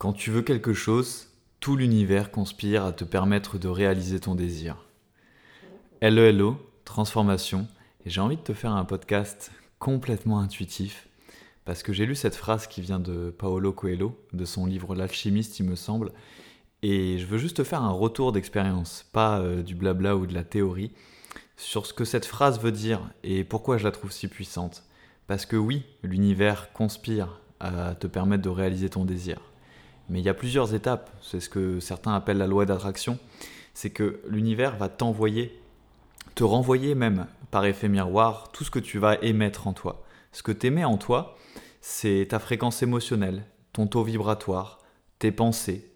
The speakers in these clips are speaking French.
Quand tu veux quelque chose, tout l'univers conspire à te permettre de réaliser ton désir. Hello, hello, transformation. J'ai envie de te faire un podcast complètement intuitif parce que j'ai lu cette phrase qui vient de Paolo Coelho, de son livre L'alchimiste, il me semble. Et je veux juste te faire un retour d'expérience, pas euh, du blabla ou de la théorie, sur ce que cette phrase veut dire et pourquoi je la trouve si puissante. Parce que oui, l'univers conspire à te permettre de réaliser ton désir. Mais il y a plusieurs étapes. C'est ce que certains appellent la loi d'attraction. C'est que l'univers va t'envoyer, te renvoyer même par effet miroir tout ce que tu vas émettre en toi. Ce que tu émets en toi, c'est ta fréquence émotionnelle, ton taux vibratoire, tes pensées,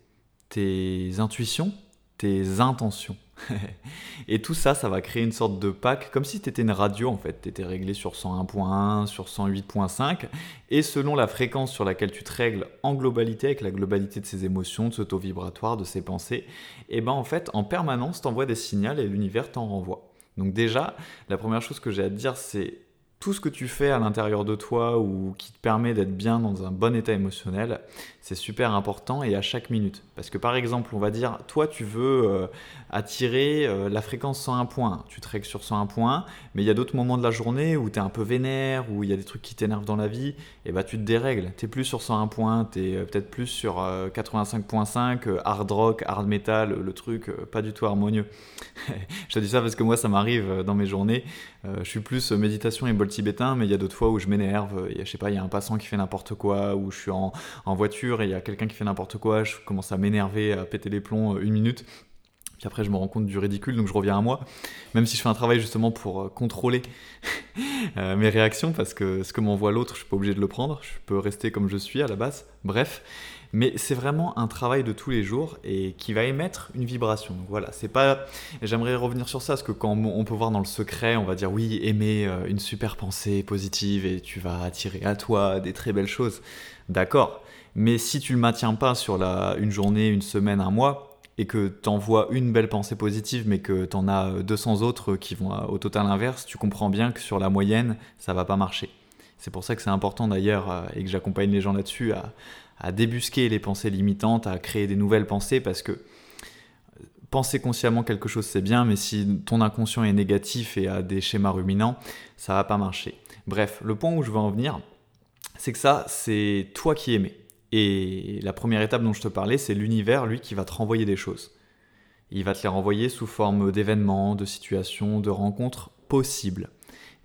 tes intuitions, tes intentions. et tout ça, ça va créer une sorte de pack, comme si tu étais une radio en fait. Tu étais réglé sur 101.1, sur 108.5, et selon la fréquence sur laquelle tu te règles en globalité, avec la globalité de ses émotions, de ce taux vibratoire, de ses pensées, et ben en fait, en permanence, t'envoies des signaux et l'univers t'en renvoie. Donc déjà, la première chose que j'ai à te dire, c'est tout ce que tu fais à l'intérieur de toi ou qui te permet d'être bien dans un bon état émotionnel, c'est super important et à chaque minute. Parce que par exemple, on va dire, toi tu veux euh, attirer euh, la fréquence 101 points, tu traques sur 101 points, mais il y a d'autres moments de la journée où tu es un peu vénère, où il y a des trucs qui t'énervent dans la vie, et bah tu te dérègles. Tu plus sur 101 points, tu es euh, peut-être plus sur 85.5, hard rock, hard metal, le truc pas du tout harmonieux. je te dis ça parce que moi ça m'arrive dans mes journées. Je suis plus méditation et bol tibétain, mais il y a d'autres fois où je m'énerve, je sais pas, il y a un passant qui fait n'importe quoi, ou je suis en, en voiture et il y a quelqu'un qui fait n'importe quoi, je commence à m'énerver, à péter les plombs euh, une minute. Puis après, je me rends compte du ridicule, donc je reviens à moi. Même si je fais un travail justement pour euh, contrôler euh, mes réactions, parce que ce que m'envoie l'autre, je suis pas obligé de le prendre. Je peux rester comme je suis à la base. Bref. Mais c'est vraiment un travail de tous les jours et qui va émettre une vibration. Voilà, c'est pas. J'aimerais revenir sur ça, parce que quand on peut voir dans le secret, on va dire oui, aimer une super pensée positive et tu vas attirer à toi des très belles choses. D'accord. Mais si tu le maintiens pas sur la, une journée, une semaine, un mois, et que tu envoies une belle pensée positive, mais que tu en as 200 autres qui vont au total inverse, tu comprends bien que sur la moyenne, ça va pas marcher. C'est pour ça que c'est important d'ailleurs, euh, et que j'accompagne les gens là-dessus, à, à débusquer les pensées limitantes, à créer des nouvelles pensées, parce que penser consciemment quelque chose c'est bien, mais si ton inconscient est négatif et a des schémas ruminants, ça va pas marcher. Bref, le point où je veux en venir, c'est que ça, c'est toi qui aimais. Et la première étape dont je te parlais, c'est l'univers, lui, qui va te renvoyer des choses. Il va te les renvoyer sous forme d'événements, de situations, de rencontres possibles.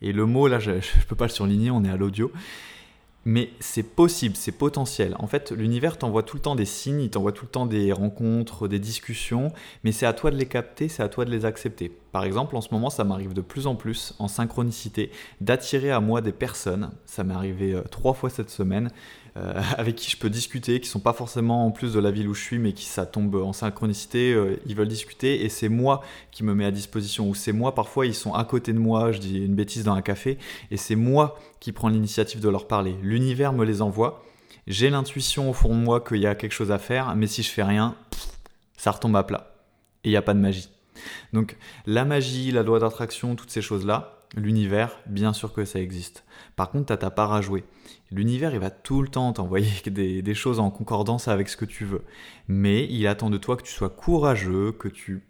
Et le mot, là, je ne peux pas le surligner, on est à l'audio. Mais c'est possible, c'est potentiel. En fait, l'univers t'envoie tout le temps des signes, il t'envoie tout le temps des rencontres, des discussions, mais c'est à toi de les capter, c'est à toi de les accepter. Par exemple, en ce moment, ça m'arrive de plus en plus, en synchronicité, d'attirer à moi des personnes. Ça m'est arrivé euh, trois fois cette semaine, euh, avec qui je peux discuter, qui sont pas forcément en plus de la ville où je suis, mais qui ça tombe en synchronicité, euh, ils veulent discuter, et c'est moi qui me mets à disposition, ou c'est moi, parfois ils sont à côté de moi, je dis une bêtise dans un café, et c'est moi qui prends l'initiative de leur parler. L'univers me les envoie, j'ai l'intuition au fond de moi qu'il y a quelque chose à faire, mais si je fais rien, ça retombe à plat, et il n'y a pas de magie. Donc la magie, la loi d'attraction, toutes ces choses-là, l'univers, bien sûr que ça existe. Par contre, tu as ta part à jouer. L'univers, il va tout le temps t'envoyer des, des, choses en concordance avec ce que tu veux. Mais il attend de toi que tu sois courageux, que tu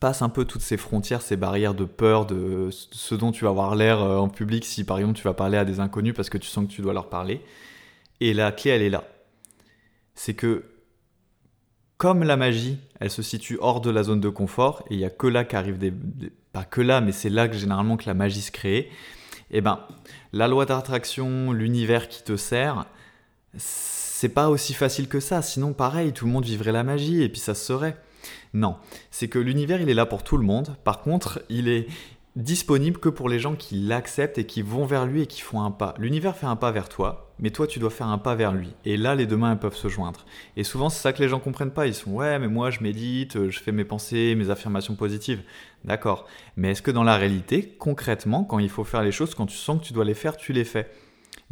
passes un peu toutes ces frontières, ces barrières de peur, de ce dont tu vas avoir l'air euh, en public si par exemple tu vas parler à des inconnus parce que tu sens que tu dois leur parler. Et la clé, elle est là. C'est que comme la magie, elle se situe hors de la zone de confort, et il n'y a que là qu'arrive des, Pas que là, mais c'est là que généralement que la magie se crée. Et eh ben, la loi d'attraction, l'univers qui te sert, c'est pas aussi facile que ça. Sinon, pareil, tout le monde vivrait la magie, et puis ça se serait. Non, c'est que l'univers, il est là pour tout le monde. Par contre, il est, disponible que pour les gens qui l'acceptent et qui vont vers lui et qui font un pas. L'univers fait un pas vers toi, mais toi tu dois faire un pas vers lui. Et là, les deux mains peuvent se joindre. Et souvent, c'est ça que les gens comprennent pas. Ils sont ouais, mais moi je médite, je fais mes pensées, mes affirmations positives. D'accord. Mais est-ce que dans la réalité, concrètement, quand il faut faire les choses, quand tu sens que tu dois les faire, tu les fais?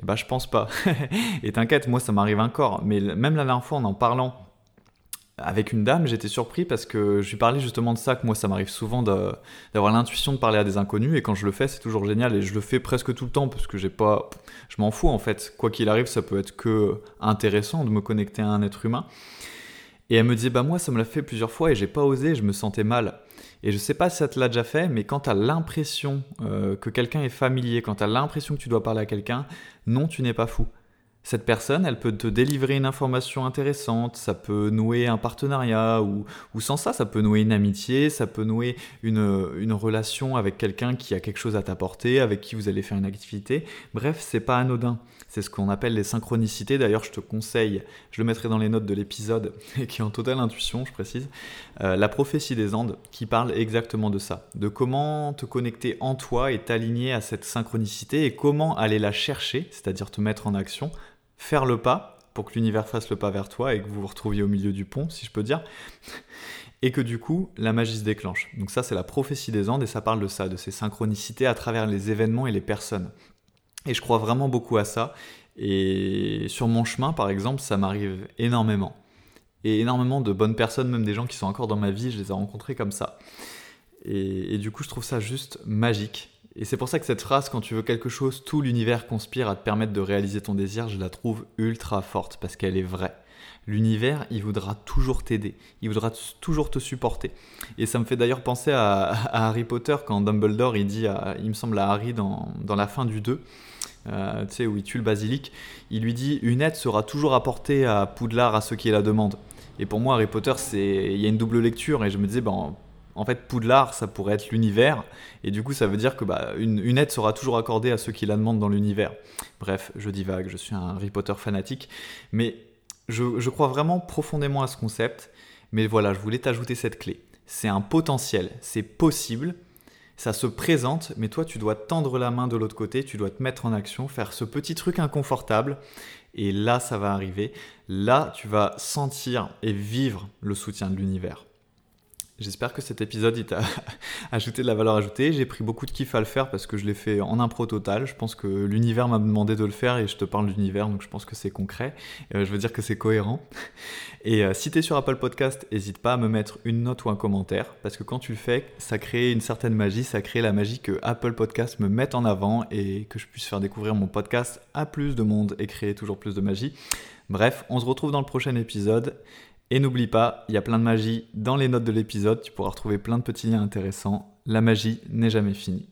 Eh ben, je pense pas. et t'inquiète, moi ça m'arrive encore. Mais même la dernière fois, en en parlant avec une dame, j'étais surpris parce que je lui parlais justement de ça, que moi ça m'arrive souvent d'avoir l'intuition de parler à des inconnus et quand je le fais c'est toujours génial et je le fais presque tout le temps parce que j'ai pas, je m'en fous en fait. Quoi qu'il arrive, ça peut être que intéressant de me connecter à un être humain. Et elle me disait bah moi ça me l'a fait plusieurs fois et j'ai pas osé, je me sentais mal. Et je sais pas si ça te l'a déjà fait, mais quand tu as l'impression euh, que quelqu'un est familier, quand tu as l'impression que tu dois parler à quelqu'un, non, tu n'es pas fou. Cette personne, elle peut te délivrer une information intéressante, ça peut nouer un partenariat, ou, sans ça, ça peut nouer une amitié, ça peut nouer une, une relation avec quelqu'un qui a quelque chose à t'apporter, avec qui vous allez faire une activité. Bref, c'est pas anodin. C'est ce qu'on appelle les synchronicités. D'ailleurs, je te conseille, je le mettrai dans les notes de l'épisode, qui est en totale intuition, je précise, euh, la prophétie des Andes, qui parle exactement de ça, de comment te connecter en toi et t'aligner à cette synchronicité et comment aller la chercher, c'est-à-dire te mettre en action faire le pas pour que l'univers fasse le pas vers toi et que vous vous retrouviez au milieu du pont, si je peux dire, et que du coup, la magie se déclenche. Donc ça, c'est la prophétie des Andes et ça parle de ça, de ces synchronicités à travers les événements et les personnes. Et je crois vraiment beaucoup à ça. Et sur mon chemin, par exemple, ça m'arrive énormément. Et énormément de bonnes personnes, même des gens qui sont encore dans ma vie, je les ai rencontrés comme ça. Et, et du coup, je trouve ça juste magique. Et c'est pour ça que cette phrase, quand tu veux quelque chose, tout l'univers conspire à te permettre de réaliser ton désir, je la trouve ultra forte parce qu'elle est vraie. L'univers, il voudra toujours t'aider, il voudra toujours te supporter. Et ça me fait d'ailleurs penser à, Harry Potter quand Dumbledore, il dit, il me semble à Harry dans, la fin du 2, euh, tu sais, où il tue le basilic, il lui dit Une aide sera toujours apportée à Poudlard à ceux qui la demandent. Et pour moi, Harry Potter, il y a une double lecture, et je me disais, ben, en fait, Poudlard, ça pourrait être l'univers, et du coup, ça veut dire que bah, une, aide sera toujours accordée à ceux qui la demandent dans l'univers. Bref, je divague, je suis un Harry Potter fanatique, mais je, je crois vraiment profondément à ce concept. Mais voilà, je voulais t'ajouter cette clé. C'est un potentiel, c'est possible, ça se présente, mais toi, tu dois tendre la main de l'autre côté, tu dois te mettre en action, faire ce petit truc inconfortable, et là, ça va arriver. Là, tu vas sentir et vivre le soutien de l'univers. J'espère que cet épisode t'a ajouté de la valeur ajoutée. J'ai pris beaucoup de kiff à le faire parce que je l'ai fait en impro total. Je pense que l'univers m'a demandé de le faire et je te parle d'univers, donc je pense que c'est concret. Euh, je veux dire que c'est cohérent. Et euh, si tu es sur Apple Podcast, n'hésite pas à me mettre une note ou un commentaire parce que quand tu le fais, ça crée une certaine magie. Ça crée la magie que Apple Podcast me mette en avant et que je puisse faire découvrir mon podcast à plus de monde et créer toujours plus de magie. Bref, on se retrouve dans le prochain épisode. Et n'oublie pas, il y a plein de magie dans les notes de l'épisode, tu pourras retrouver plein de petits liens intéressants. La magie n'est jamais finie.